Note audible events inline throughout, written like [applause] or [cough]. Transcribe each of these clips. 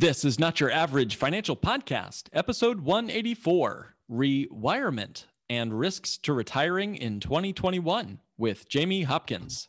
This is not your average financial podcast, episode 184 Rewirement and Risks to Retiring in 2021 with Jamie Hopkins.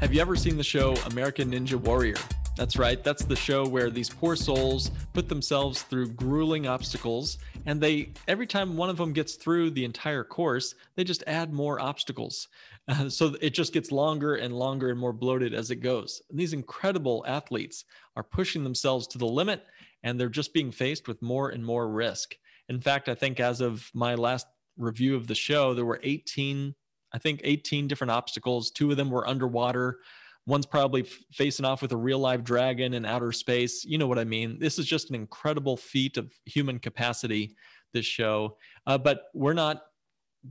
Have you ever seen the show American Ninja Warrior? That's right, that's the show where these poor souls put themselves through grueling obstacles, and they every time one of them gets through the entire course, they just add more obstacles. Uh, [laughs] so it just gets longer and longer and more bloated as it goes. And these incredible athletes are pushing themselves to the limit, and they're just being faced with more and more risk. In fact, I think as of my last review of the show, there were 18 I think 18 different obstacles. Two of them were underwater. One's probably f- facing off with a real live dragon in outer space. You know what I mean? This is just an incredible feat of human capacity, this show. Uh, but we're not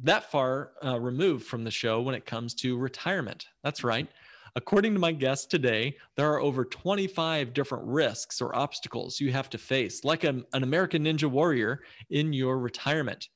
that far uh, removed from the show when it comes to retirement. That's right. According to my guest today, there are over 25 different risks or obstacles you have to face, like an American Ninja Warrior in your retirement.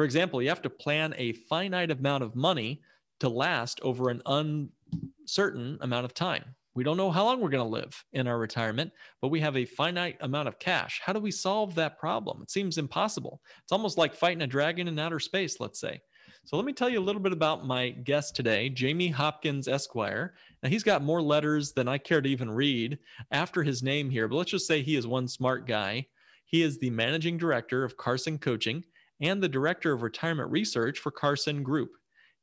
For example, you have to plan a finite amount of money to last over an uncertain amount of time. We don't know how long we're going to live in our retirement, but we have a finite amount of cash. How do we solve that problem? It seems impossible. It's almost like fighting a dragon in outer space, let's say. So let me tell you a little bit about my guest today, Jamie Hopkins Esquire. Now he's got more letters than I care to even read after his name here, but let's just say he is one smart guy. He is the managing director of Carson Coaching and the Director of Retirement Research for Carson Group.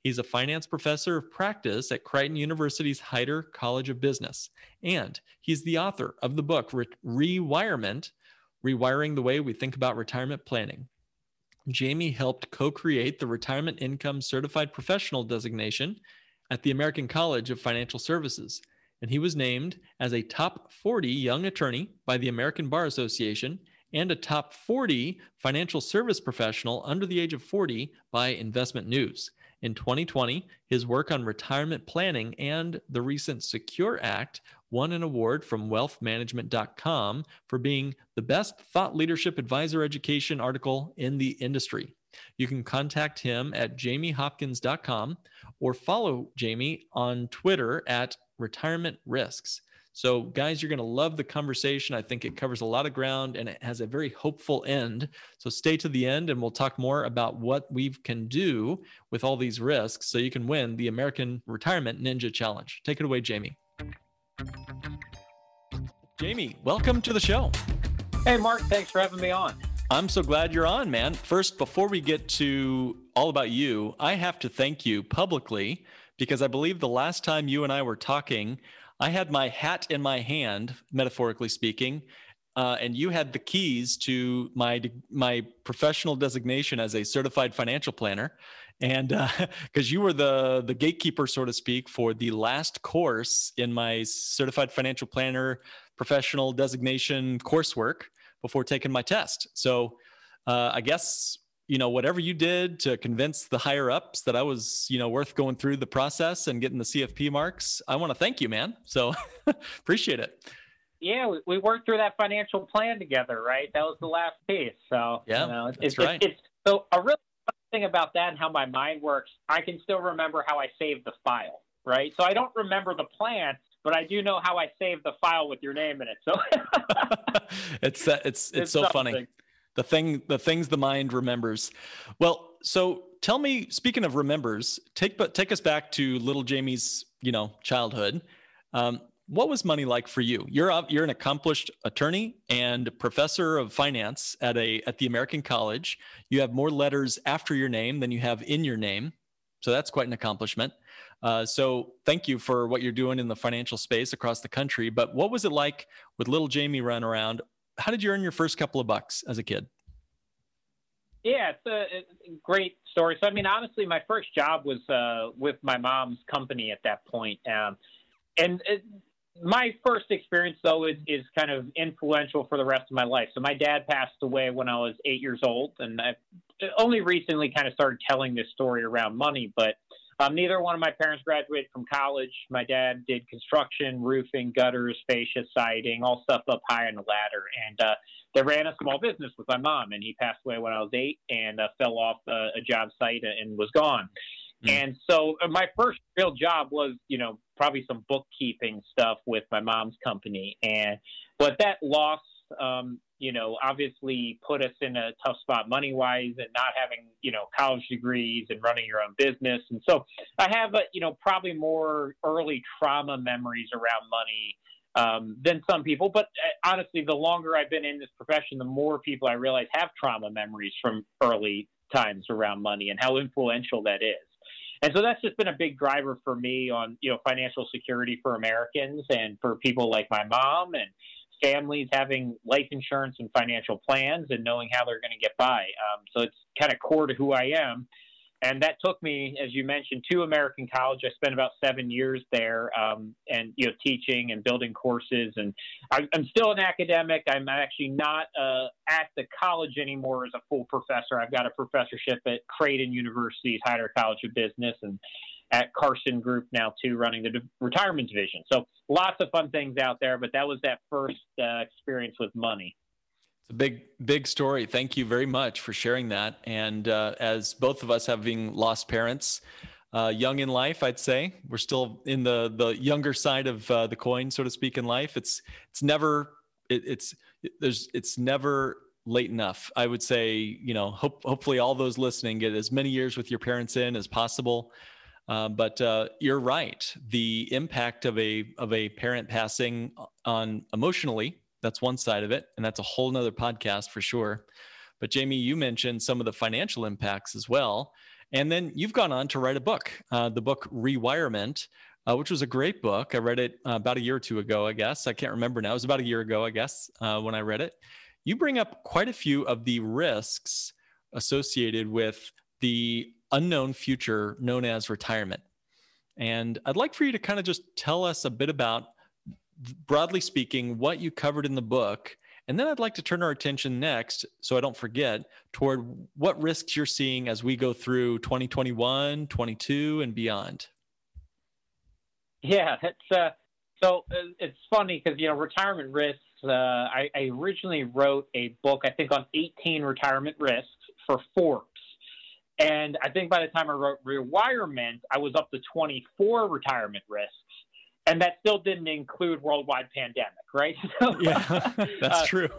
He's a finance professor of practice at Creighton University's Heider College of Business. And he's the author of the book Re- Rewirement Rewiring the Way We Think About Retirement Planning. Jamie helped co create the Retirement Income Certified Professional designation at the American College of Financial Services. And he was named as a top 40 young attorney by the American Bar Association and a top 40 financial service professional under the age of 40 by Investment News. In 2020, his work on retirement planning and the recent Secure Act won an award from wealthmanagement.com for being the best thought leadership advisor education article in the industry. You can contact him at jamiehopkins.com or follow Jamie on Twitter at retirement risks. So, guys, you're going to love the conversation. I think it covers a lot of ground and it has a very hopeful end. So, stay to the end and we'll talk more about what we can do with all these risks so you can win the American Retirement Ninja Challenge. Take it away, Jamie. Jamie, welcome to the show. Hey, Mark, thanks for having me on. I'm so glad you're on, man. First, before we get to all about you, I have to thank you publicly because I believe the last time you and I were talking, I had my hat in my hand, metaphorically speaking, uh, and you had the keys to my my professional designation as a certified financial planner, and because uh, [laughs] you were the the gatekeeper, so to speak, for the last course in my certified financial planner professional designation coursework before taking my test. So uh, I guess you know whatever you did to convince the higher ups that i was you know worth going through the process and getting the CFP marks i want to thank you man so [laughs] appreciate it yeah we, we, worked through that financial plan together right that was the last piece so yeah you know, it's, that's it's, right. it's, so a really thing about that and how my mind works i can still remember how i saved the file right so i don't remember the plan but I do know how I saved the file with your name in it. So [laughs] it's it's it's, it's so something. funny the thing the things the mind remembers. Well so tell me speaking of remembers take but take us back to little jamie's you know childhood. Um, what was money like for you? You're a, you're an accomplished attorney and professor of finance at a at the american college. You have more letters after your name than you have in your name. So that's quite an accomplishment. Uh, so thank you for what you're doing in the financial space across the country. But what was it like with little jamie run around how did you earn your first couple of bucks as a kid? Yeah, it's a, a great story. So, I mean, honestly, my first job was uh, with my mom's company at that point. Um, and it, my first experience though is, is kind of influential for the rest of my life. So my dad passed away when I was eight years old, and I only recently kind of started telling this story around money. But um, neither one of my parents graduated from college. My dad did construction, roofing, gutters, fascia, siding, all stuff up high on the ladder, and uh, they ran a small business with my mom. And he passed away when I was eight, and uh, fell off a, a job site and was gone. Mm. And so uh, my first real job was, you know, probably some bookkeeping stuff with my mom's company. And but that loss, um, you know, obviously put us in a tough spot money wise and not having, you know, college degrees and running your own business. And so I have, a, you know, probably more early trauma memories around money. Um, than some people, but uh, honestly, the longer I've been in this profession, the more people I realize have trauma memories from early times around money and how influential that is. And so that's just been a big driver for me on, you know, financial security for Americans and for people like my mom and families having life insurance and financial plans and knowing how they're going to get by. Um, so it's kind of core to who I am and that took me, as you mentioned, to American College. I spent about seven years there, um, and you know, teaching and building courses. And I, am still an academic. I'm actually not uh, at the college anymore as a full professor. I've got a professorship at Creighton University's Heider College of Business, and at Carson Group now too, running the retirement division. So lots of fun things out there. But that was that first uh, experience with money. It's a big, big story. Thank you very much for sharing that. And uh, as both of us having lost parents, uh, young in life, I'd say we're still in the the younger side of uh, the coin, so to speak, in life. It's it's never it, it's it, there's it's never late enough. I would say you know hope, hopefully all those listening get as many years with your parents in as possible. Uh, but uh, you're right. The impact of a of a parent passing on emotionally that's one side of it and that's a whole nother podcast for sure. But jamie you mentioned some of the financial impacts as well. And then you've gone on to write a book uh, the book rewirement uh, which was a great book. I read it uh, about a year or two ago i guess. I can't remember now. It was about a year ago i guess uh, when i read it. You bring up quite a few of the risks associated with the unknown future known as retirement and i'd like for you to kind of just tell us a bit about broadly speaking, what you covered in the book. And then I'd like to turn our attention next, so I don't forget, toward what risks you're seeing as we go through 2021, 22, and beyond. Yeah, it's uh, so uh, it's funny because you know retirement risks. Uh, I, I originally wrote a book, I think, on 18 retirement risks for Forbes, and I think by the time I wrote Rewirement, I was up to 24 retirement risks and that still didn't include worldwide pandemic, right? [laughs] So, yeah, [laughs] that's uh, true.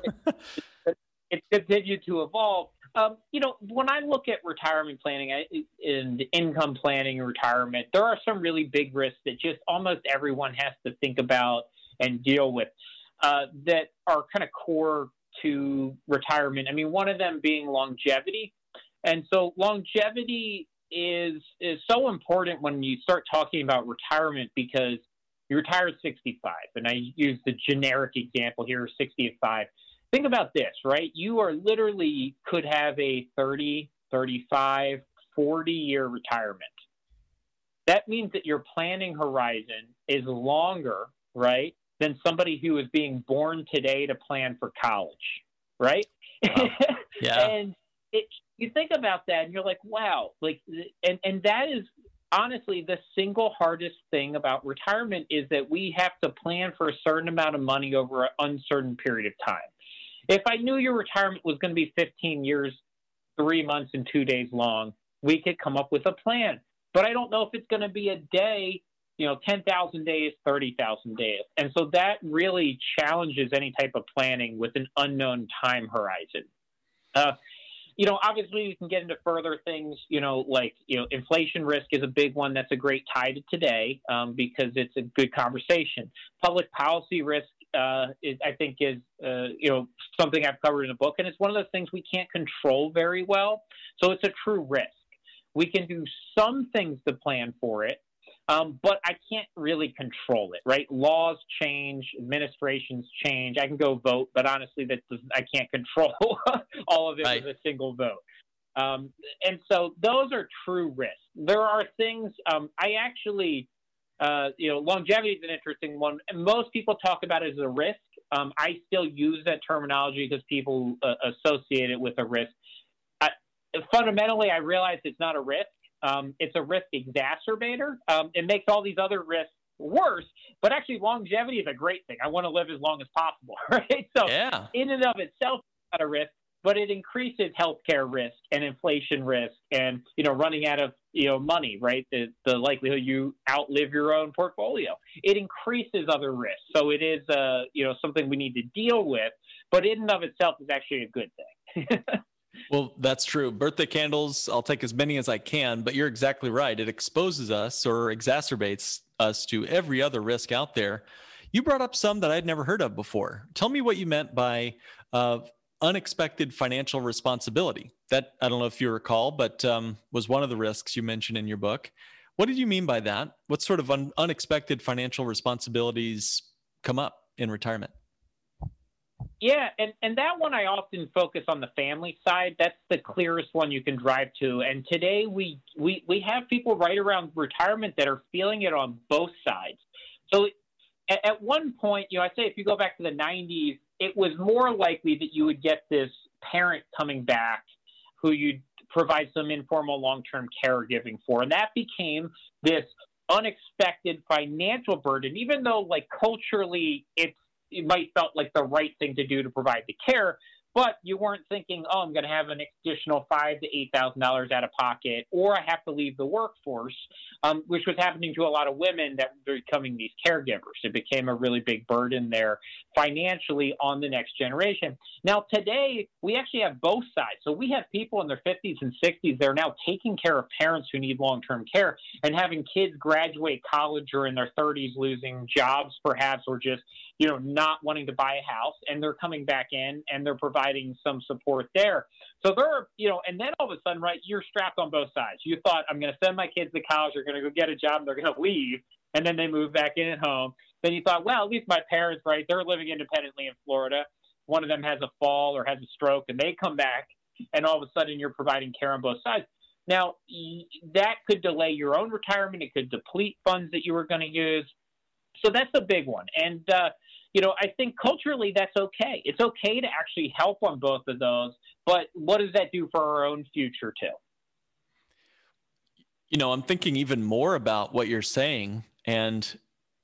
it, it, continued to evolve. Um, you know, when I look at retirement planning and income planning and retirement, there are some really big risks that just almost everyone has to think about and deal with uh, that are kind of core to retirement. I mean, one of them being longevity. And so longevity is is so important when you start talking about retirement because you retire at 65, and I use the generic example here, 65. Think about this, right? You are literally could have a 30, 35, 40 year retirement. That means that your planning horizon is longer, right, than somebody who is being born today to plan for college, right? Wow. [laughs] Yeah. and it, you think about that and you're like, wow, like, and, and that is honestly, the single hardest thing about retirement is that we have to plan for a certain amount of money over an uncertain period of time. If I knew your retirement was going to be 15 years, three months, and two days long, we could come up with a plan. But I don't know if it's going to be a day, you know, 10,000 days, 30,000 days. And so that really challenges any type of planning with an unknown time horizon. Uh, you know, obviously you can get into further things, you know, like, you know, inflation risk is a big one that's a great tie to today um, because it's a good conversation. Public policy risk, uh, is, I think, is, uh, you know, something I've covered in the book, and it's one of those things we can't control very well. So it's a true risk. We can do some things to plan for it, um, but I can't really control it, right? Laws change, administrations change. I can go vote, but honestly, that I can't [laughs] control all of it right. with a single vote. Um, and so those are true risks. There are things um, I actually uh, you know, longevity is an interesting one. And most people talk about it as a risk. Um, I still use that terminology because people uh, associate it with a risk. I, fundamentally, I realize it's not a risk. Um, it's a risk exacerbator. Um, it makes all these other risks worse, but actually longevity is a great thing. I want to live as long as possible, [laughs] right? So yeah. in and of itself, it's not a risk, but it increases healthcare risk and inflation risk and, you know, running out of, you know, money, right? The, the likelihood you outlive your own portfolio. It increases other risks. So it is, uh, you know, something we need to deal with, but in and of itself is actually a good thing. [laughs] Well, that's true. Birthday candles, I'll take as many as I can, but you're exactly right. It exposes us or exacerbates us to every other risk out there. You brought up some that I'd never heard of before. Tell me what you meant by uh, unexpected financial responsibility. That, I don't know if you recall, but um, was one of the risks you mentioned in your book. What did you mean by that? What sort of un- unexpected financial responsibilities come up in retirement? Yeah, and, and that one I often focus on the family side. That's the clearest one you can drive to. And today we we, we have people right around retirement that are feeling it on both sides. So at, at one point, you know, I say if you go back to the 90s, it was more likely that you would get this parent coming back who you'd provide some informal long-term caregiving for, and that became this unexpected financial burden. Even though, like culturally, it's it might felt like the right thing to do to provide the care, but you weren't thinking, oh, I'm going to have an additional five to eight thousand dollars out of pocket, or I have to leave the workforce, um, which was happening to a lot of women that were becoming these caregivers. It became a really big burden there financially on the next generation. Now today we actually have both sides. So we have people in their 50s and 60s that are now taking care of parents who need long-term care and having kids graduate college or in their 30s losing jobs perhaps or just you know not wanting to buy a house and they're coming back in and they're providing some support there. So there are, you know, and then all of a sudden, right, you're strapped on both sides. You thought, I'm going to send my kids to college, they're going to go get a job, they're going to leave, and then they move back in at home. Then you thought, well, at least my parents, right, they're living independently in Florida. One of them has a fall or has a stroke, and they come back, and all of a sudden you're providing care on both sides. Now, that could delay your own retirement. It could deplete funds that you were going to use. So that's a big one. And, uh, you know, I think culturally that's okay. It's okay to actually help on both of those, but what does that do for our own future too? You know, I'm thinking even more about what you're saying. And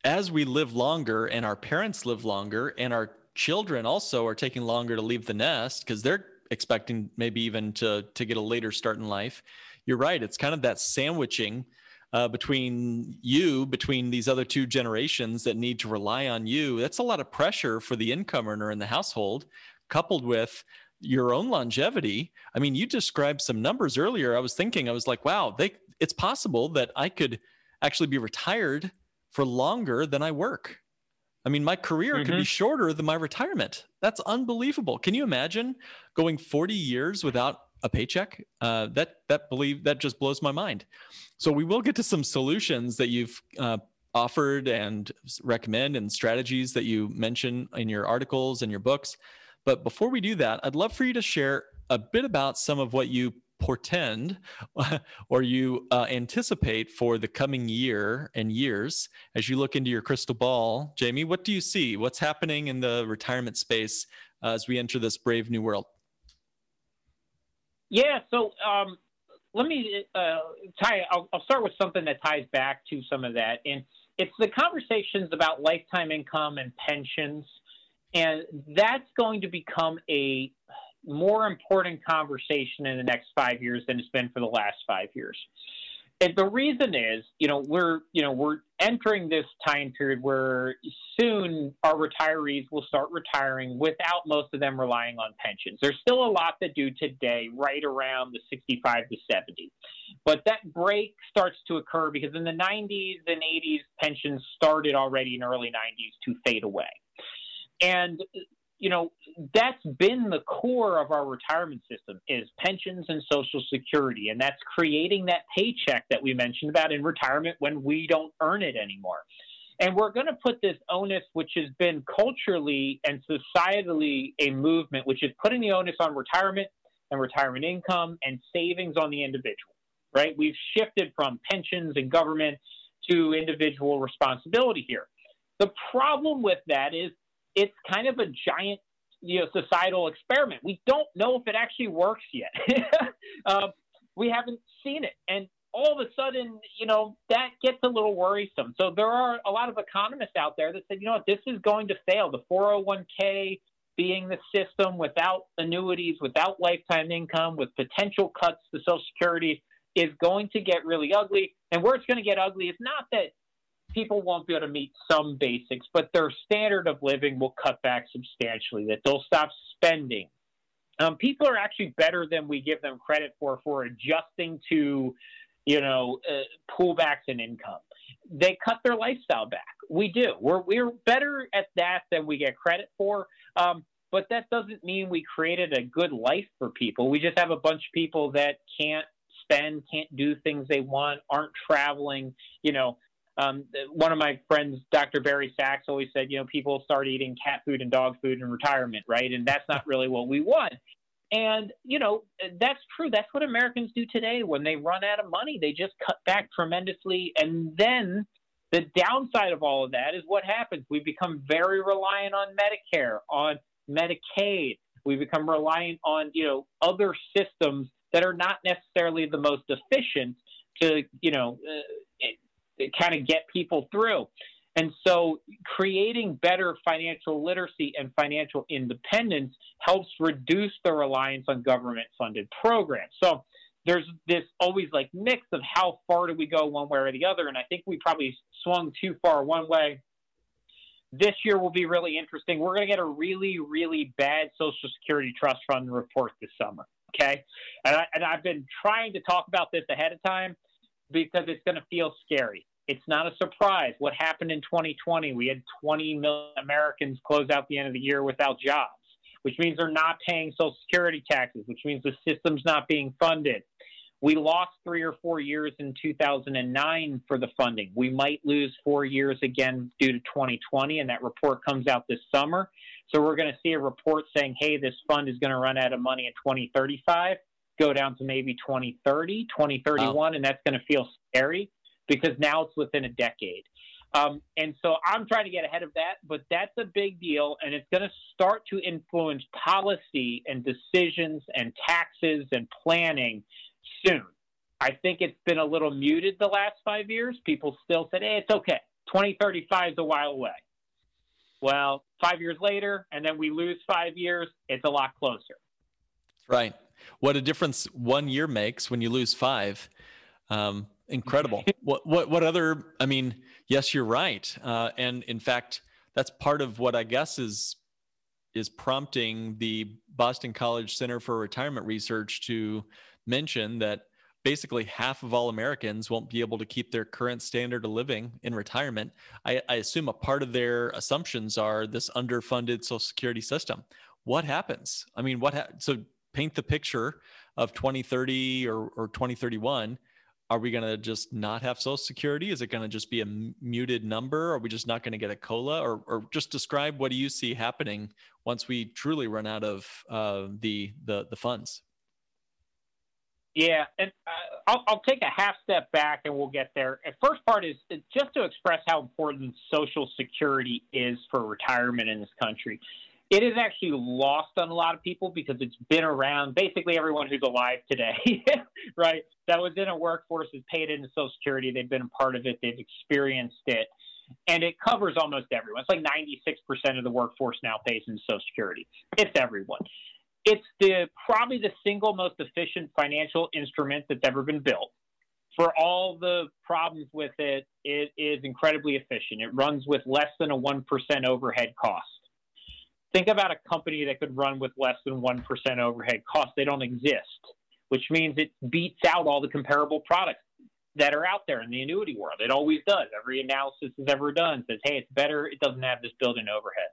as we live longer and our parents live longer and our children also are taking longer to leave the nest because they're expecting maybe even to to get a later start in life. You're right. It's kind of that sandwiching uh, between you, between these other two generations that need to rely on you, that's a lot of pressure for the income earner in the household, coupled with your own longevity. I mean, you described some numbers earlier. I was thinking, I was like, wow, they, it's possible that I could actually be retired for longer than I work. I mean, my career mm-hmm. could be mm-hmm. shorter than my retirement. That's unbelievable. Can you imagine going 40 years without a paycheck. Uh, that that believe that just blows my mind. So we will get to some solutions that you've uh, offered and recommend and strategies that you mention in your articles and your books. But before we do that, I'd love for you to share a bit about some of what you portend [laughs] or you uh, anticipate for the coming year and years as you look into your crystal ball. Jamie, what do you see? What's happening in the retirement space uh, as we enter this brave new world? Yeah, so um, let me uh, tie. I'll, I'll, start with something that ties back to some of that, and it's the conversations about lifetime income and pensions, and that's going to become a more important conversation in the next five years than it's been for the last five years. And the reason is, you know, we're, you know, we're entering this time period where soon our retirees will start retiring without most of them relying on pensions. There's still a lot that do today, right around the 65 to 70. But that break starts to occur because in the 90s and 80s, pensions started already in early 90s to fade away. And you know, that's been the core of our retirement system is pensions and social security. And that's creating that paycheck that we mentioned about in retirement when we don't earn it anymore. And we're going to put this onus, which has been culturally and societally a movement, which is putting the onus on retirement and retirement income and savings on the individual, right? We've shifted from pensions and government to individual responsibility here. The problem with that is it's kind of a giant you know societal experiment. We don't know if it actually works yet. uh, [laughs] we haven't seen it, and all of a sudden, you know, that gets a little worrisome. So there are a lot of economists out there that said, you know what, this is going to fail. The 401k being the system without annuities, without lifetime income, with potential cuts to Social Security is going to get really ugly. And where it's going to get ugly is not that people won't be able to meet some basics, but their standard of living will cut back substantially, that they'll stop spending. Um, people are actually better than we give them credit for for adjusting to, you know, uh, pullbacks in income. They cut their lifestyle back. We do. We're we're better at that than we get credit for. Um, but that doesn't mean we created a good life for people. We just have a bunch of people that can't spend, can't do things they want, aren't traveling. You know, um, one of my friends, Dr. Barry Sacks, always said, you know, people start eating cat food and dog food in retirement, right? And that's not really what we want. And, you know, that's true. That's what Americans do today. When they run out of money, they just cut back tremendously. And then the downside of all of that is what happens. We become very reliant on Medicare, on Medicaid. We become reliant on, you know, other systems that are not necessarily the most efficient to, you know, uh, kind of get people through. And so creating better financial literacy and financial independence helps reduce the reliance on government funded programs. So there's this always like mix of how far do we go one way or the other. And I think we probably swung too far one way. This year will be really interesting. We're going to get a really, really bad Social Security Trust Fund report this summer. Okay. And, I, and I've been trying to talk about this ahead of time because it's going to feel scary. It's not a surprise. What happened in 2020? We had 20 million Americans close out the end of the year without jobs, which means they're not paying Social Security taxes, which means the system's not being funded. We lost three or four years in 2009 for the funding. We might lose four years again due to 2020, and that report comes out this summer. So we're going to see a report saying, hey, this fund is going to run out of money in 2035, go down to maybe 2030, 2031, wow. and that's going to feel scary because now it's within a decade. Um, and so I'm trying to get ahead of that, but that's a big deal, and it's going to start to influence policy and decisions and taxes and planning soon. I think it's been a little muted the last five years. People still said, hey, it's okay. 2035 is a while away. Well, five years later, and then we lose five years, it's a lot closer. Right. What a difference one year makes when you lose five. Um, incredible. [laughs] what what what other? I mean, yes, you're right. Uh, and in fact, that's part of what I guess is is prompting the Boston College Center for Retirement Research to mention that basically half of all Americans won't be able to keep their current standard of living in retirement. I, I assume a part of their assumptions are this underfunded Social Security system. What happens? I mean, what ha- so paint the picture of 2030 or, or 2031 are we going to just not have social security? Is it going to just be a muted number? Are we just not going to get a COLA? Or, or just describe what do you see happening once we truly run out of uh, the, the the funds? Yeah, and uh, I'll, I'll, take a half step back and we'll get there. The first part is just to express how important Social Security is for retirement in this country. It is actually lost on a lot of people because it's been around. Basically, everyone who's alive today, [laughs] right, that was in a workforce is paid into Social Security. They've been a part of it. They've experienced it, and it covers almost everyone. It's like 96% of the workforce now pays into Social Security. It's everyone. It's the probably the single most efficient financial instrument that's ever been built. For all the problems with it, it is incredibly efficient. It runs with less than a 1% overhead cost. Think about a company that could run with less than 1% overhead cost. They don't exist, which means it beats out all the comparable products that are out there in the annuity world. It always does. Every analysis is ever done says, hey, it's better. It doesn't have this built in overhead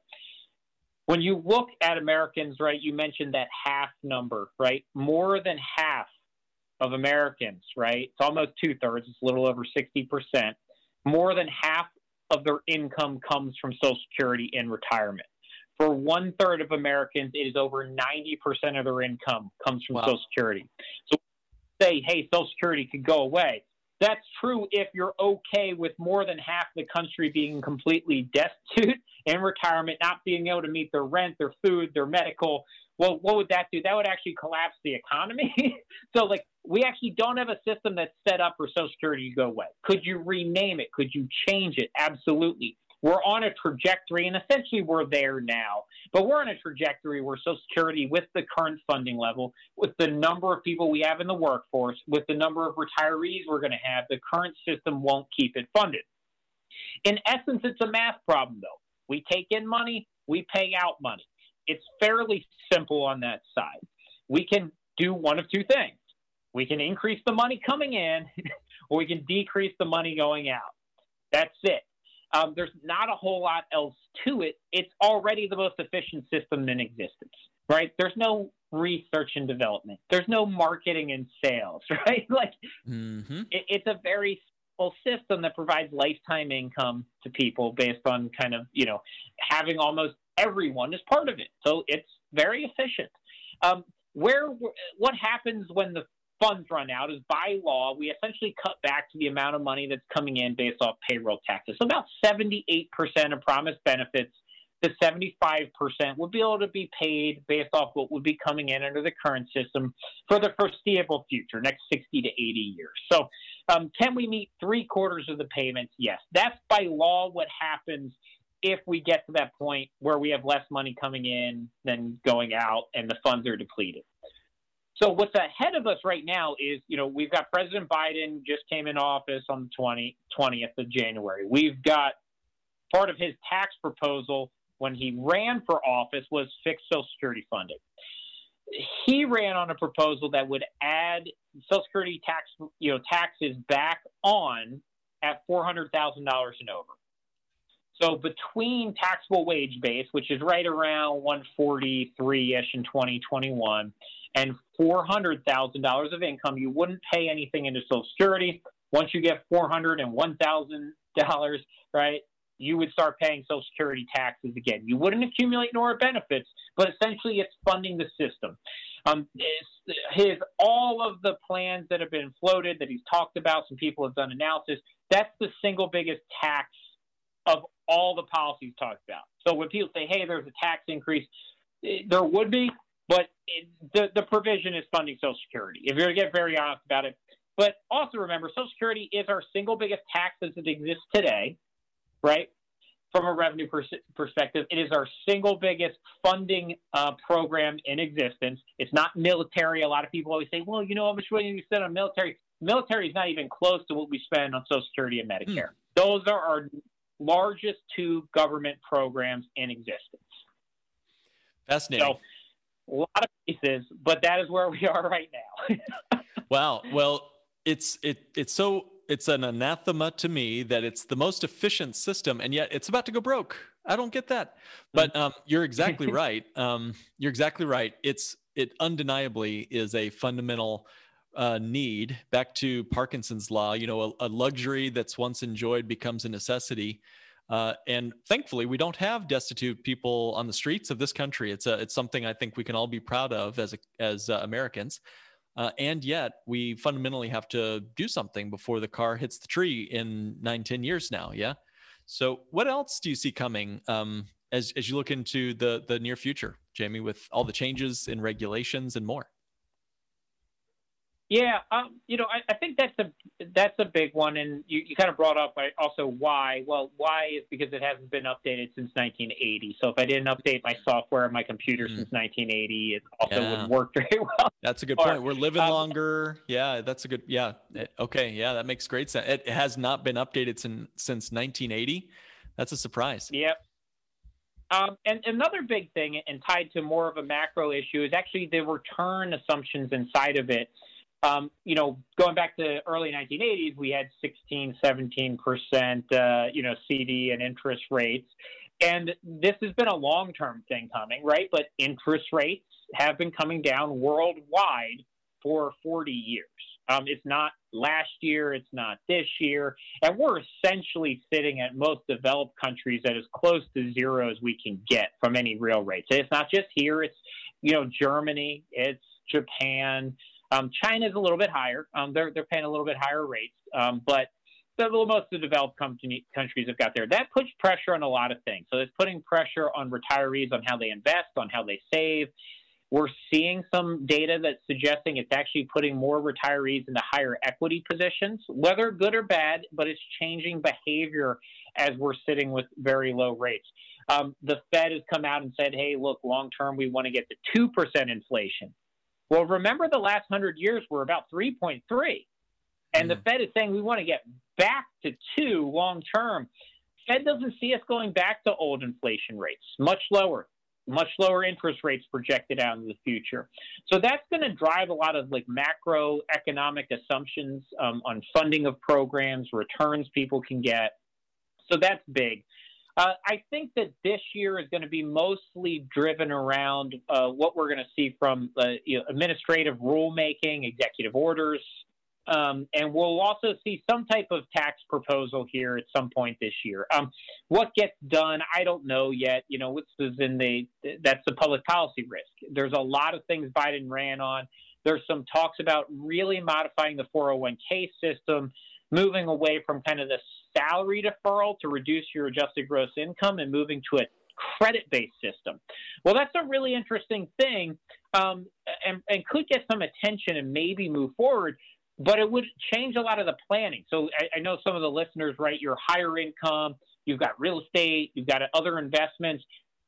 when you look at Americans, right, you mentioned that half number, right? More than half of Americans, right? It's almost two thirds, it's a little over 60%. More than half of their income comes from Social Security in retirement. For one third of Americans, it is over 90% of their income comes from wow. Social Security. So say, hey, Social Security could go away. That's true if you're okay with more than half the country being completely destitute [laughs] in retirement, not being able to meet their rent, their food, their medical. Well, what would that do? That would actually collapse the economy. [laughs] so, like, we actually don't have a system that's set up for Social Security to go away. Could you rename it? Could you change it? Absolutely. We're on a trajectory, and essentially we're there now. But we're on a trajectory where Social Security, with the current funding level, with the number of people we have in the workforce, with the number of retirees we're going to have, the current system won't keep it funded. In essence, it's a math problem, though. We take in money, we pay out money. It's fairly simple on that side. We can do one of two things we can increase the money coming in, [laughs] or we can decrease the money going out. That's it. Um, there's not a whole lot else to it. It's already the most efficient system in existence, right? There's no research and development. There's no marketing and sales, [laughs] right? Like mm-hmm. it, it's a very simple system that provides lifetime income to people based on kind of you know having almost everyone as part of it. So it's very efficient. Um, where what happens when the funds run out is by law, we essentially cut back to the amount of money that's coming in based off payroll taxes. So about 78% of promised benefits to 75% would be able to be paid based off what would be coming in under the current system for the foreseeable future, next 60 to 80 years. So, um, can we meet three quarters of the payments? Yes. That's by law what happens if we get to that point where we have less money coming in than going out and the funds are depleted. So what's ahead of us right now is, you know, we've got President Biden just came in office on the 20, 20th of January. We've got part of his tax proposal when he ran for office was fixed Social Security funding. He ran on a proposal that would add Social Security tax, you know, taxes back on at four hundred thousand dollars and over. So between taxable wage base, which is right around one forty three ish in twenty twenty one, and $400,000 of income, you wouldn't pay anything into Social Security. Once you get $401,000, right, you would start paying Social Security taxes again. You wouldn't accumulate nor benefits, but essentially it's funding the system. Um, his all of the plans that have been floated that he's talked about, some people have done analysis. That's the single biggest tax of all the policies talked about. So when people say, "Hey, there's a tax increase," eh, there would be, but it, the the provision is funding Social Security. If you're going to get very honest about it, but also remember, Social Security is our single biggest tax as it exists today, right? From a revenue pers- perspective, it is our single biggest funding uh, program in existence. It's not military. A lot of people always say, "Well, you know how much money we spend on military." Military is not even close to what we spend on Social Security and Medicare. Mm. Those are our largest two government programs in existence. Fascinating. So, a lot of pieces, but that is where we [laughs] are right now. [laughs] wow. Well, it's it it's so it's an anathema to me that it's the most efficient system, and yet it's about to go broke. I don't get that. But um, you're exactly [laughs] right. Um, you're exactly right. It's it undeniably is a fundamental uh, need. Back to Parkinson's law, you know, a, a luxury that's once enjoyed becomes a necessity. Uh, and thankfully, we don't have destitute people on the streets of this country. It's a, it's something I think we can all be proud of as a, as uh, Americans. Uh, and yet, we fundamentally have to do something before the car hits the tree in nine, ten years now. Yeah. So, what else do you see coming um, as as you look into the the near future, Jamie, with all the changes in regulations and more? Yeah, um, you know, I, I, think that's a that's a big one, and you, you kind of brought up also why. Well, why is because it hasn't been updated since 1980. So if I didn't update my software on my computer mm. since 1980, it also yeah. wouldn't work very [laughs] well. That's a good point. We're living um, longer. Yeah, that's a good. Yeah, okay. Yeah, that makes great sense. It has not been updated since since 1980. That's a surprise. Yep. Um, and another big thing, and tied to more of a macro issue, is actually the return assumptions inside of it um, you know, going back to early 1980s, we had 16, 17 percent, uh, you know, CD and interest rates, and this has been a long-term thing coming, right? But interest rates have been coming down worldwide for 40 years. Um, it's not last year, it's not this year, and we're essentially sitting at most developed countries at as close to zero as we can get from any real rates. It's not just here; it's you know Germany, it's Japan, Um, China is a little bit higher. Um, they're they're paying a little bit higher rates, um, but the, most of the developed countries have got there. That puts pressure on a lot of things. So it's putting pressure on retirees on how they invest, on how they save. We're seeing some data that's suggesting it's actually putting more retirees into higher equity positions, whether good or bad, but it's changing behavior as we're sitting with very low rates. Um, the Fed has come out and said, hey, look, long term, we want to get to 2% inflation. Well, remember the last 100 years were about 3.3. And mm. the Fed is saying we want to get back to 2 long term. Fed doesn't see us going back to old inflation rates, much lower, much lower interest rates projected out in the future. So that's going to drive a lot of like macroeconomic assumptions um, on funding of programs, returns people can get. So that's big. Uh, I think that this year is going to be mostly driven around uh, what we're going to see from uh, you know, administrative rulemaking, executive orders, um, and we'll also see some type of tax proposal here at some point this year. Um, what gets done, I don't know yet. You know, this is in the that's the public policy risk. There's a lot of things Biden ran on. There's some talks about really modifying the 401k system, moving away from kind of the salary deferral to reduce your adjusted gross income and moving to a credit based system. Well, that's a really interesting thing um, and, and could get some attention and maybe move forward but it would change a lot of the planning. So I, I, know some of the listeners, right? You're higher income, you've got real estate, you've got other investments,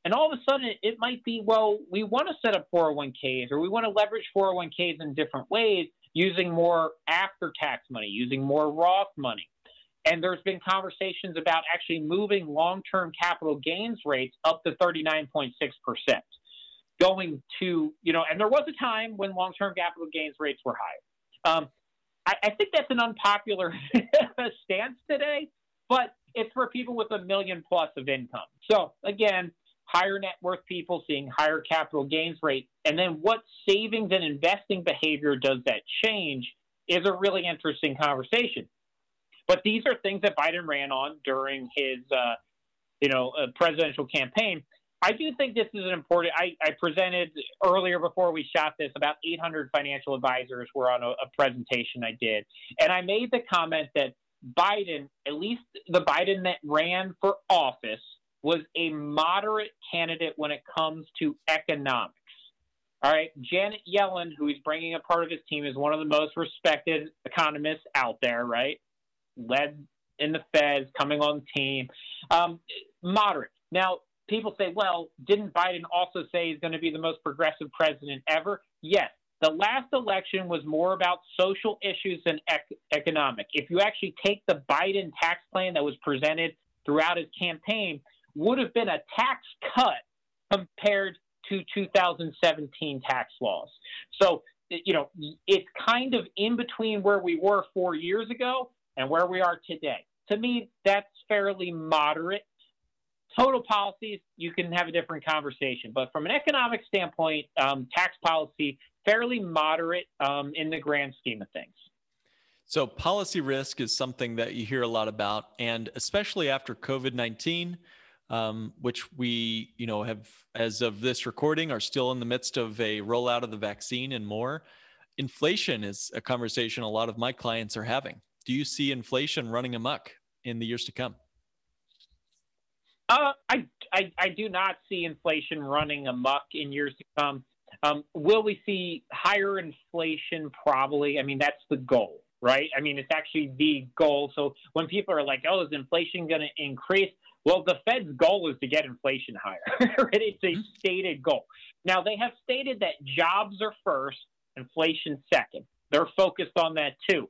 and all of a sudden it might be, well, we want to set up 401ks or we want to leverage 401ks in different ways using more after tax money, using more Roth money. And there's been conversations about actually moving long term capital gains rates up to 39.6%. Going to, you know, and there was a time when long term capital gains rates were higher. Um, I, I think that's an unpopular [laughs] stance today, but it's for people with a million plus of income. So again, higher net worth people seeing higher capital gains rate, and then what savings and investing behavior does that change is a really interesting conversation. But these are things that Biden ran on during his, uh, you know, uh, presidential campaign. I do think this is an important. I, I, presented earlier before we shot this about 800 financial advisors were on a, a, presentation I did, and I made the comment that Biden, at least the Biden that ran for office, was a moderate candidate when it comes to economics. All right, Janet Yellen, who he's bringing a part of his team, is one of the most respected economists out there. Right, led in the Feds, coming on the team, um, moderate. Now, people say, well, didn't Biden also say he's going to be the most progressive president ever? Yes. The last election was more about social issues than ec- economic. If you actually take the Biden tax plan that was presented throughout his campaign, would have been a tax cut compared to 2017 tax laws. So, you know, it's kind of in between where we were four years ago and where we are today. To me, that's fairly moderate total policies, you can have a different conversation. But from an economic standpoint, um, tax policy, fairly moderate um, in the grand scheme of things. So, policy risk is something that you hear a lot about, and especially after COVID 19. Um, which we, you know, have as of this recording are still in the midst of a rollout of the vaccine and more. Inflation is a conversation a lot of my clients are having. Do you see inflation running amok in the years to come? Uh, I, I, I do not see inflation running amok in years to come. Um, will we see higher inflation? Probably. I mean, that's the goal, right? I mean, it's actually the goal. So when people are like, "Oh, is inflation going to increase?" Well, the Fed's goal is to get inflation higher. [laughs] right? It's a mm-hmm. stated goal. Now they have stated that jobs are first, inflation second. They're focused on that too.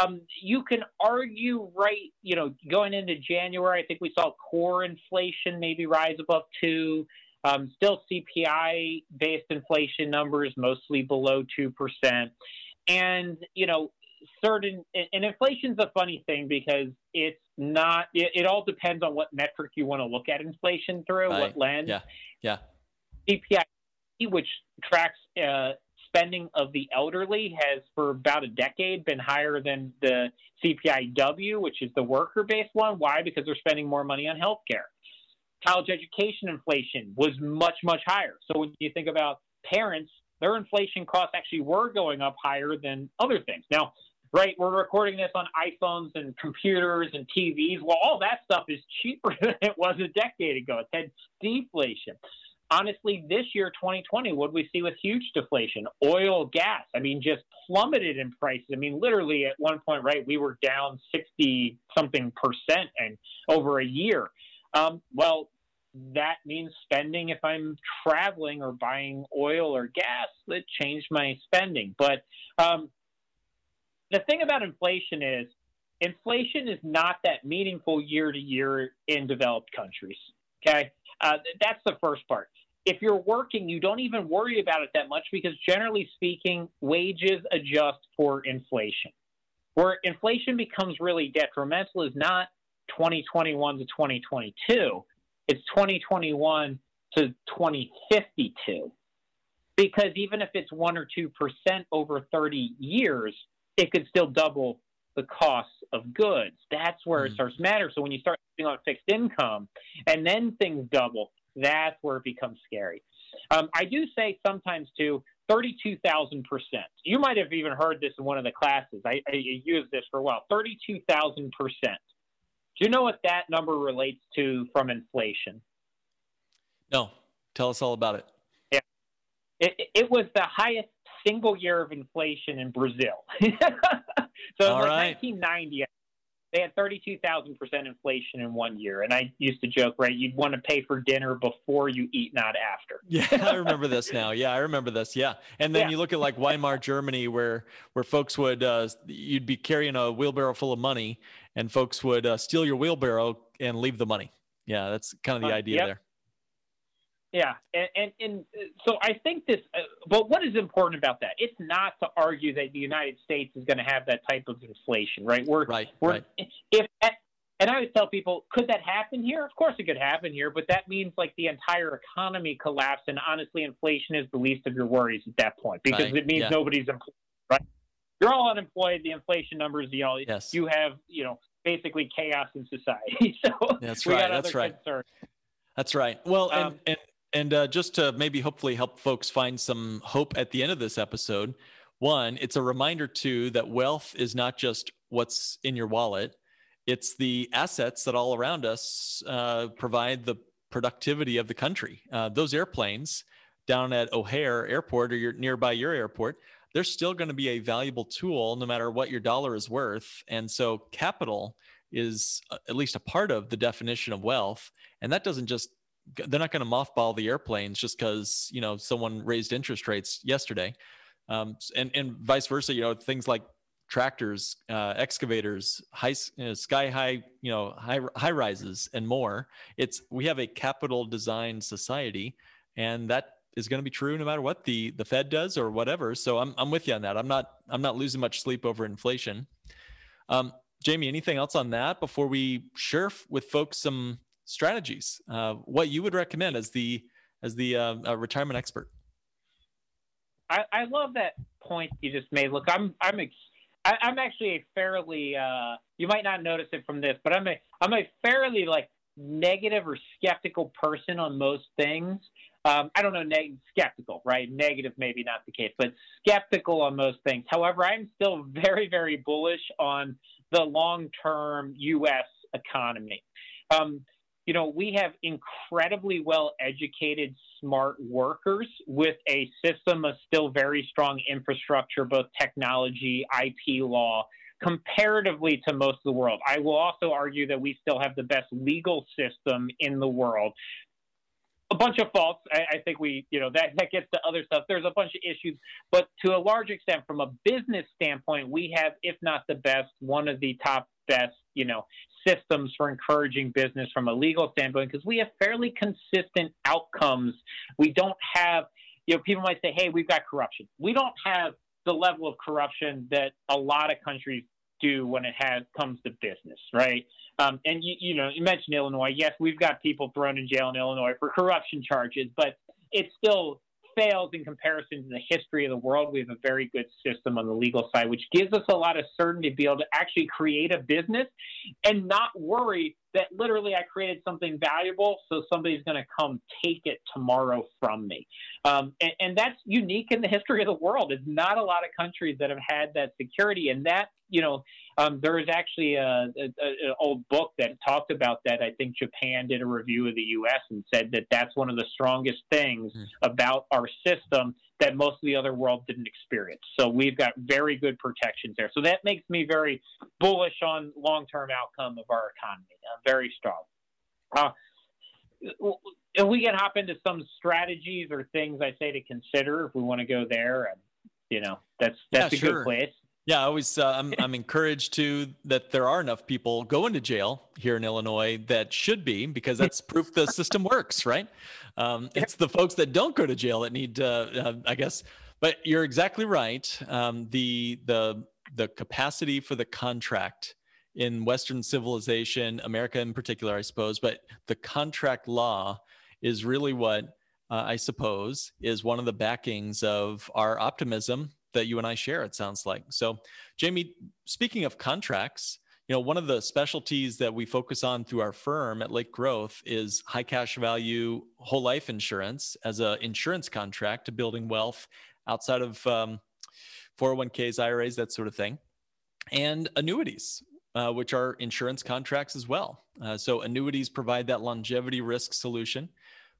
Um, you can argue, right? You know, going into January, I think we saw core inflation maybe rise above two. Um, still CPI based inflation numbers mostly below 2%. And, you know, certain, and inflation's a funny thing because it's not, it, it all depends on what metric you want to look at inflation through, right. what lens. Yeah. Yeah. CPI, which tracks uh, spending of the elderly has for about a decade been higher than the CPIW, which is the worker based one. Why? Because they're spending more money on healthcare. College education inflation was much, much higher. So when you think about parents their inflation costs actually were going up higher than other things. Now, right, we're recording this on iPhones and computers and TVs. Well, all that stuff is cheaper [laughs] than it was a decade ago. It's had deflation honestly, this year, 2020, what we see with huge deflation? Oil, gas, I mean, just plummeted in prices. I mean, literally at one point, right, we were down 60 something percent and over a year. Um, well, that means spending if I'm traveling or buying oil or gas, that changed my spending. But um, the thing about inflation is, inflation is not that meaningful year to year in developed countries. Okay. Uh, that's the first part if you're working, you don't even worry about it that much because generally speaking, wages adjust for inflation. Where inflation becomes really detrimental is not 2021 to 2022, it's 2021 to 2052. Because even if it's 1 or 2% over 30 years, it could still double the cost of goods. That's where mm-hmm. it starts to matter. So when you start on fixed income and then things double, that's where it becomes scary. Um, I do say sometimes too, 32,000%. You might have even heard this in one of the classes. I, I use this for a while. 32,000%. Do you know what that number relates to from inflation? No. Tell us all about it. Yeah. It, it was the highest single year of inflation in Brazil. [laughs] so all like right. 1990, they had 32,000% inflation in one year. And I used to joke, right? You'd want to pay for dinner before you eat, not after. [laughs] yeah, I remember this now. Yeah, I remember this. Yeah. And then yeah. you look at like Weimar, Germany, where, where folks would, uh, you'd be carrying a wheelbarrow full of money and folks would uh, steal your wheelbarrow and leave the money. Yeah, that's kind of the uh, idea yep. there. Yeah, and, and, and so I think this. Uh, but what is important about that? It's not to argue that the United States is going to have that type of inflation, right? We're right. We're, right. If and I always tell people, could that happen here? Of course, it could happen here, but that means like the entire economy collapsed, and honestly, inflation is the least of your worries at that point because right. it means yeah. nobody's employed, right? You're all unemployed. The inflation numbers, you know, yes. you have, you know, basically chaos in society. [laughs] so that's right. that's right. Concerns. That's right. Well, um, and, and and uh, just to maybe hopefully help folks find some hope at the end of this episode, one, it's a reminder too that wealth is not just what's in your wallet, it's the assets that all around us uh, provide the productivity of the country. Uh, those airplanes down at O'Hare Airport or your, nearby your airport, they're still going to be a valuable tool no matter what your dollar is worth. And so capital is uh, at least a part of the definition of wealth. And that doesn't just they're not going to mothball the airplanes just because you know someone raised interest rates yesterday, um, and and vice versa. You know things like tractors, uh, excavators, high you know, sky high, you know high high rises and more. It's we have a capital design society, and that is going to be true no matter what the the Fed does or whatever. So I'm I'm with you on that. I'm not I'm not losing much sleep over inflation. Um, Jamie, anything else on that before we share with folks some strategies. Uh, what you would recommend as the as the uh, uh, retirement expert? I, I, love that point you just made. Look, I'm I'm ex- I, am actually a fairly uh, you might not notice it from this, but I'm a I'm a fairly like negative or skeptical person on most things. Um, I don't know, neg- skeptical, right? Negative, maybe not the case, but skeptical on most things. However, I'm still [laughs] very, very bullish on the long term U.S. economy. Um, you know, we have incredibly well educated, smart workers with a system of still very strong infrastructure, both technology, IP law, comparatively to most of the world. I will also argue that we still have the best legal system in the world. A bunch of faults. I, I think we, you know, that, that gets to other stuff. There's a bunch of issues, but to a large extent, from a business standpoint, we have, if not the best, one of the top best, you know, systems for encouraging business from a legal standpoint because we have fairly consistent outcomes. We don't have, you know, people might say, hey, we've got corruption. We don't have the level of corruption that a lot of countries do when it has comes to business, right? Um, and you, you know, you mentioned Illinois. Yes, we've got people thrown in jail in Illinois for corruption charges, but it's still fails in comparison to the history of the world. We have a very good system on the legal side, which gives us a lot of certainty to be able to actually create a business and not worry that literally I created something valuable, so somebody's going to come take it tomorrow from me. Um, and, and, that's unique in the history of the world. There's not a lot of countries that have had that security, and that you know, um, there was actually an old book that talked about that. I think Japan did a review of the U.S. and said that that's one of the strongest things mm. about our system that most of the other world didn't experience. So we've got very good protections there. So that makes me very bullish on long-term outcome of our economy. Uh, very strong. Uh, if we can hop into some strategies or things I say to consider if we want to go there, and you know that's that's yeah, a sure. good place. Yeah, I always uh, I'm I'm encouraged to that there are enough people going to jail here in Illinois that should be because that's proof the system works, right? Um, it's the folks that don't go to jail that need, uh, uh, I guess. But you're exactly right. Um, the the the capacity for the contract in Western civilization, America in particular, I suppose, but the contract law is really what uh, I suppose is one of the backings of our optimism that you and I share. It sounds like so. Jamie, speaking of contracts, you know, one of the specialties that we focus on through our firm at Lake Growth is high cash value whole life insurance as an insurance contract to building wealth outside of um, 401ks, IRAs, that sort of thing, and annuities, uh, which are insurance contracts as well. Uh, so annuities provide that longevity risk solution.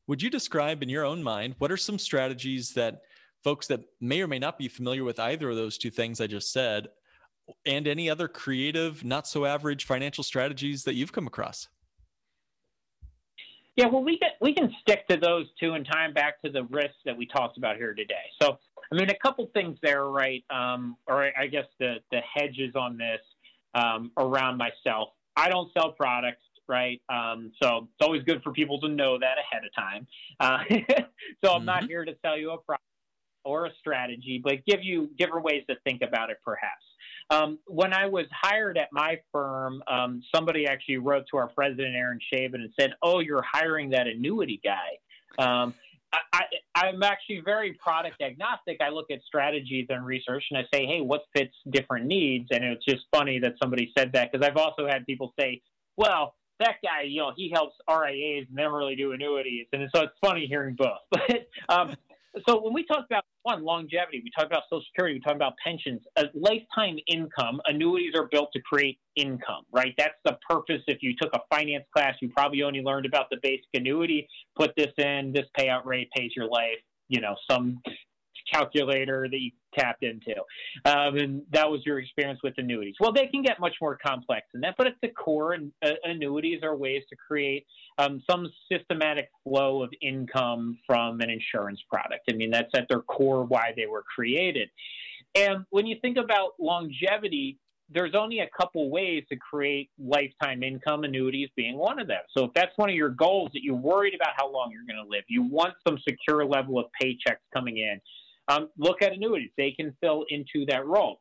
Would you describe in your own mind what are some strategies that folks that may or may not be familiar with either of those two things I just said and any other creative, not so average financial strategies that you've come across? Yeah, well, we can we can stick to those two and tie them back to the risks that we talked about here today. So, I mean, a couple things there, right? Um, or I guess the the hedges on this um, around myself. I don't sell products, right? Um, so it's always good for people to know that ahead of time. Uh, [laughs] so I'm mm-hmm. not here to sell you a product or a strategy, but give you different ways to think about it, perhaps. Um, when I was hired at my firm, um, somebody actually wrote to our president, Aaron Schaben, and said, "Oh, you're hiring that annuity guy." Um, I, am actually very product agnostic. I look at strategies and research, and I say, "Hey, what fits different needs?" And it's just funny that somebody said that because I've also had people say, "Well." That guy, you know, he helps RIAs and really do annuities, and so it's funny hearing both. [laughs] But um, so when we talk about one longevity, we talk about Social Security, we talk about pensions, a lifetime income. Annuities are built to create income, right? That's the purpose. If you took a finance class, you probably only learned about the basic annuity. Put this in, this payout rate pays your life. You know, some calculator that you tapped into. Um, and that was your experience with annuities. Well, they can get much more complex than that, but at the core, uh, annuities are ways to create um, some systematic flow of income from an insurance product. I mean, that's at their core why they were created. And when you think about longevity, there's only a couple ways to create lifetime income, annuities being one of them. So if that's one of your goals that you're worried about how long you're going to live, you want some secure level of paychecks coming in, um, look at annuities. They can fill into that role.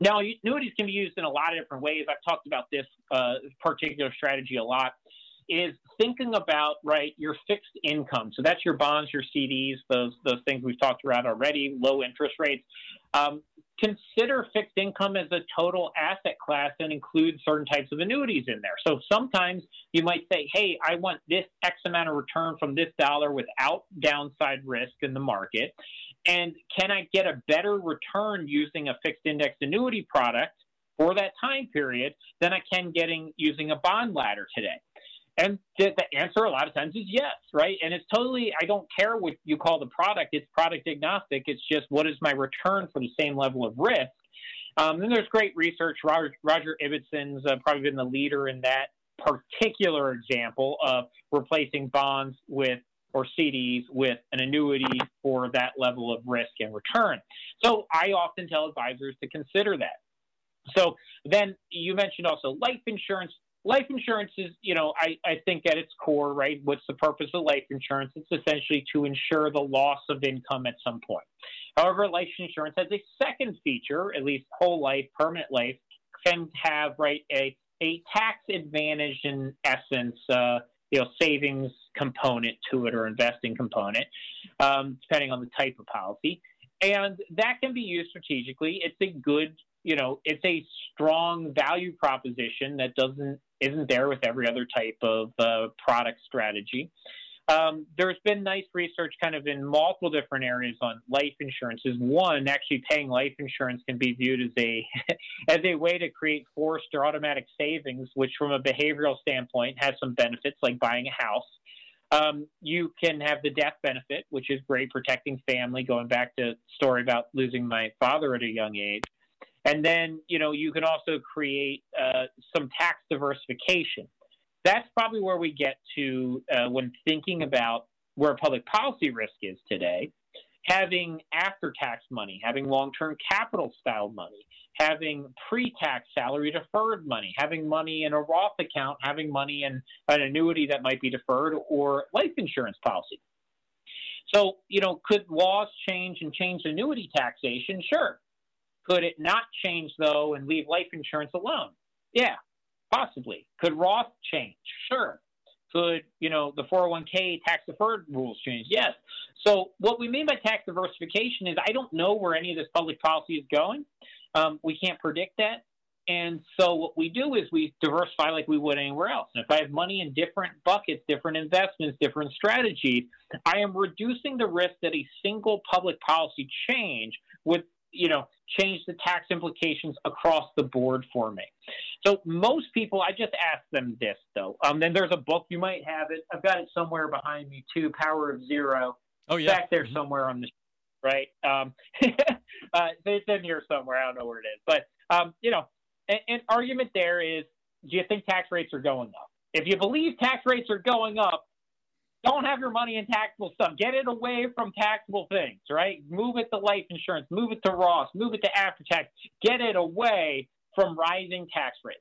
Now, annuities can be used in a lot of different ways. I've talked about this uh, particular strategy a lot. Is thinking about right your fixed income. So that's your bonds, your CDs, those those things we've talked about already. Low interest rates. Um, consider fixed income as a total asset class and include certain types of annuities in there. So sometimes you might say, hey, I want this X amount of return from this dollar without downside risk in the market. And can I get a better return using a fixed index annuity product for that time period than I can getting using a bond ladder today? And the, the, answer a lot of times is yes, right? And it's totally, I don't care what you call the product, it's product agnostic. It's just what is my return for the same level of risk? Um, and there's great research. Roger, Roger Ibbotson's uh, probably been the leader in that particular example of replacing bonds with or CDs with an annuity for that level of risk and return. So I often tell advisors to consider that. So then you mentioned also life insurance. Life insurance is, you know, I, I think at its core, right? What's the purpose of life insurance? It's essentially to ensure the loss of income at some point. However, life insurance has a second feature, at least whole life, permanent life, can have, right, a, a tax advantage in essence, uh, you know savings component to it or investing component, um, depending on the type of policy. And that can be used strategically. It's a good you know, it's a strong value proposition that doesn't isn't there with every other type of uh, product strategy. Um, there's been nice research kind of in multiple different areas on life insurances. One, actually paying life insurance can be viewed as a [laughs] as a way to create forced or automatic savings, which from a behavioral standpoint has some benefits like buying a house. Um, you can have the death benefit, which is great protecting family, going back to story about losing my father at a young age. And then, you know, you can also create uh, some tax diversification that's probably where we get to uh, when thinking about where public policy risk is today. Having after tax money, having long term capital style money, having pre tax salary deferred money, having money in a Roth account, having money in an annuity that might be deferred, or life insurance policy. So, you know, could laws change and change annuity taxation? Sure. Could it not change, though, and leave life insurance alone? Yeah, Possibly. Could Roth change? Sure. Could, you know, the 401k tax deferred rules change? Yes. So what we mean by tax diversification is I don't know where any of this public policy is going. Um, we can't predict that. And so what we do is we diversify like we would anywhere else. And if I have money in different buckets, different investments, different strategies, I am reducing the risk that a single public policy change would you know, change the tax implications across the board for me. So most people, I just ask them this though. Um, then there's a book you might have it. I've got it somewhere behind me too. Power of Zero. Oh yeah, back there mm-hmm. somewhere on the right. Um, [laughs] uh, it's in here somewhere. I don't know where it is, but um, you know, an, an argument there is: Do you think tax rates are going up? If you believe tax rates are going up, don't have your money in taxable stuff. Get it away from taxable things, right? Move it to life insurance, move it to Roth, move it to after tax. Get it away from rising tax rates.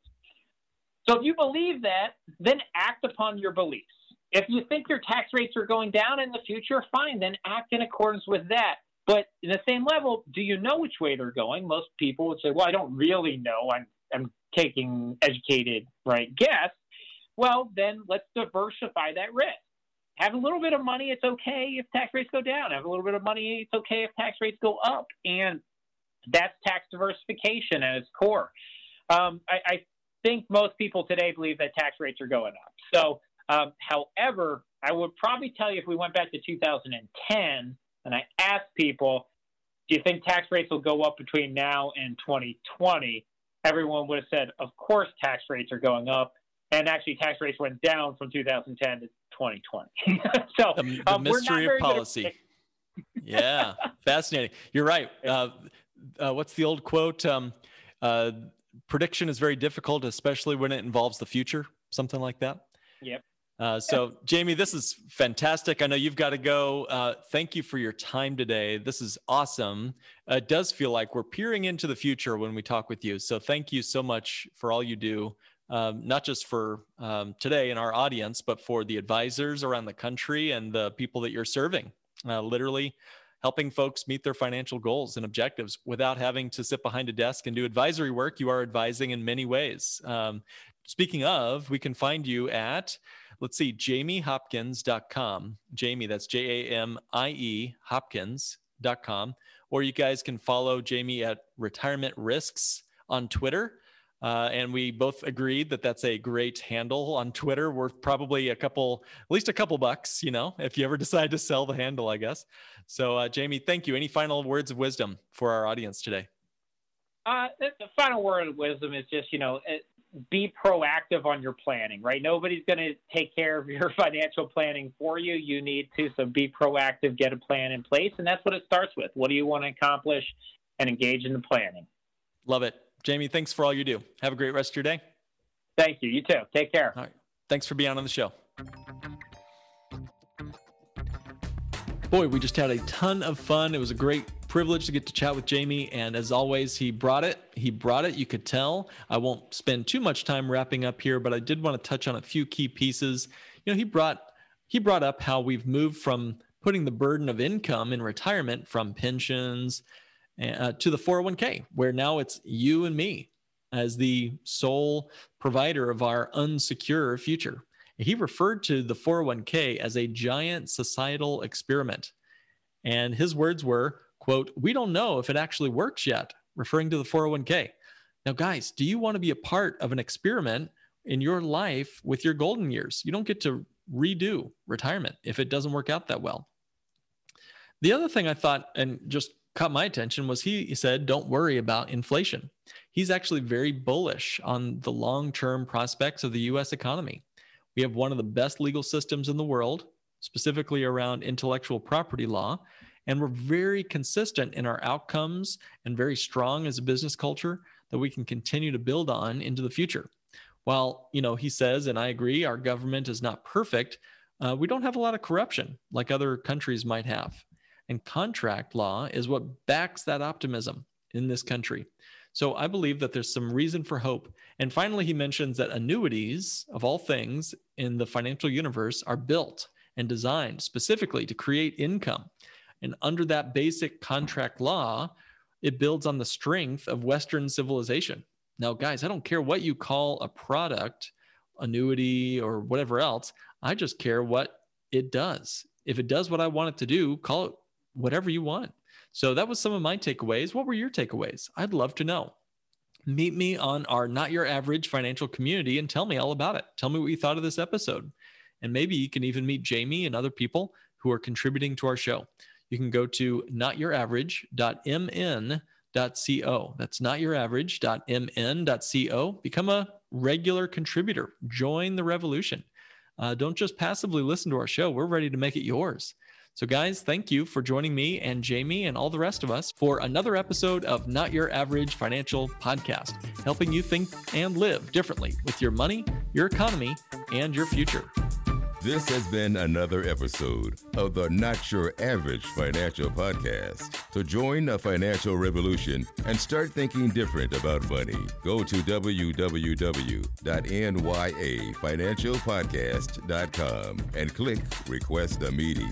So if you believe that, then act upon your beliefs. If you think your tax rates are going down in the future, fine, then act in accordance with that. But in the same level, do you know which way they're going? Most people would say, well, I don't really know. I'm, I'm taking educated, right, guess. Well, then let's diversify that risk have a little bit of money, it's okay if tax rates go down. Have a little bit of money, it's okay if tax rates go up. And that's tax diversification at its core. Um, I, I, think most people today believe that tax rates are going up. So, um, however, I would probably tell you if we went back to 2010 and I asked people, do you think tax rates will go up between now and 2020? Everyone would have said, of course, tax rates are going up. And actually, tax rates went down from 2010 to 2020. [laughs] so the, the um, mystery of policy. [laughs] yeah, fascinating. You're right. [laughs] Uh, uh, what's the old quote? Um, uh, prediction is very difficult, especially when it involves the future. Something like that. Yep. Uh, so, Jamie, this is fantastic. I know you've got to go. Uh, thank you for your time today. This is awesome. Uh, it does feel like we're peering into the future when we talk with you. So, thank you so much for all you do um, not just for um, today in our audience, but for the advisors around the country and the people that you're serving. Uh, literally helping folks meet their financial goals and objectives without having to sit behind a desk and do advisory work. You are advising in many ways. Um, speaking of, we can find you at, let's see, jamiehopkins.com. Jamie, that's J A M I E Hopkins.com. Or you guys can follow Jamie at Retirement Risks on Twitter. Uh, and we both agreed that that's a great handle on Twitter, worth probably a couple, at least a couple bucks, you know, if you ever [laughs] decide to sell the handle, I guess. So, uh, Jamie, thank you. Any final words of wisdom for our audience today? Uh, the final word of wisdom is just, you know, eh, be proactive on your planning, right? Nobody's going to take care of [laughs] your financial planning for you. You need to, so be proactive, get a plan in place. And that's what it starts with. What do you want to accomplish and engage in the planning? Love it. Jamie, thanks for all you do. Have a great rest of your day. Thank you. You too. Take care. All right. Thanks for being on the show. Boy, we just had a ton of fun. It was a great privilege to get to chat with Jamie. And as always, he brought it. He brought it. You could tell. I won't spend too much time wrapping up here, but I did want to touch on a few key pieces. You know, he brought he brought up how we've moved from putting the burden of income in retirement from pensions uh, to the 401k, where now it's you and me as the sole provider of our unsecure future. He referred to the 401k as a giant societal experiment. And his words were, quote, we don't know if it actually works yet. referring to the 401k. Now, guys, do you want to be a part of an experiment in your life with your golden years? You don't get to redo retirement if it doesn't work out that well. The other thing I thought and just caught my attention was he said, don't worry about inflation. He's actually very bullish on the long term prospects of the US economy. We have one of the best legal systems in the world, specifically around intellectual property law. And we're very consistent in our outcomes and very strong as a business culture that we can continue to build on into the future. While, you know, he says, and I agree, our government is not perfect, uh, we don't have a lot of corruption like other countries might have. And contract law is what backs that optimism in this country. So I believe that there's some reason for hope. And finally, he mentions that annuities, of all things in the financial universe, are built and designed specifically to create income. And under that basic contract law, it builds on the strength of Western civilization. Now, guys, I don't care what you call a product, annuity, or whatever else. I just care what it does. If it does what I want it to do, call it whatever you want. So that was some of my takeaways. What were your takeaways? I'd love to know. Meet me on our Not Your Average financial community and tell me all about it. Tell me what you thought of this episode. And maybe you can even meet Jamie and other people who are contributing to our show. You can go to notyouravage.mn.co. That's notyouravage.mn.co. Become a regular contributor. Join the revolution. Uh, don't just passively listen to our show. We're ready to make it yours. So, guys, thank you for joining me and Jamie and all the rest of us for another episode of Not Your Average Financial Podcast, helping you think and live differently with your money, your economy, and your future. This has been another episode of the Not Your Average Financial Podcast. To join a financial revolution and start thinking different about money, go to www.nyafinancialpodcast.com and click Request a Meeting.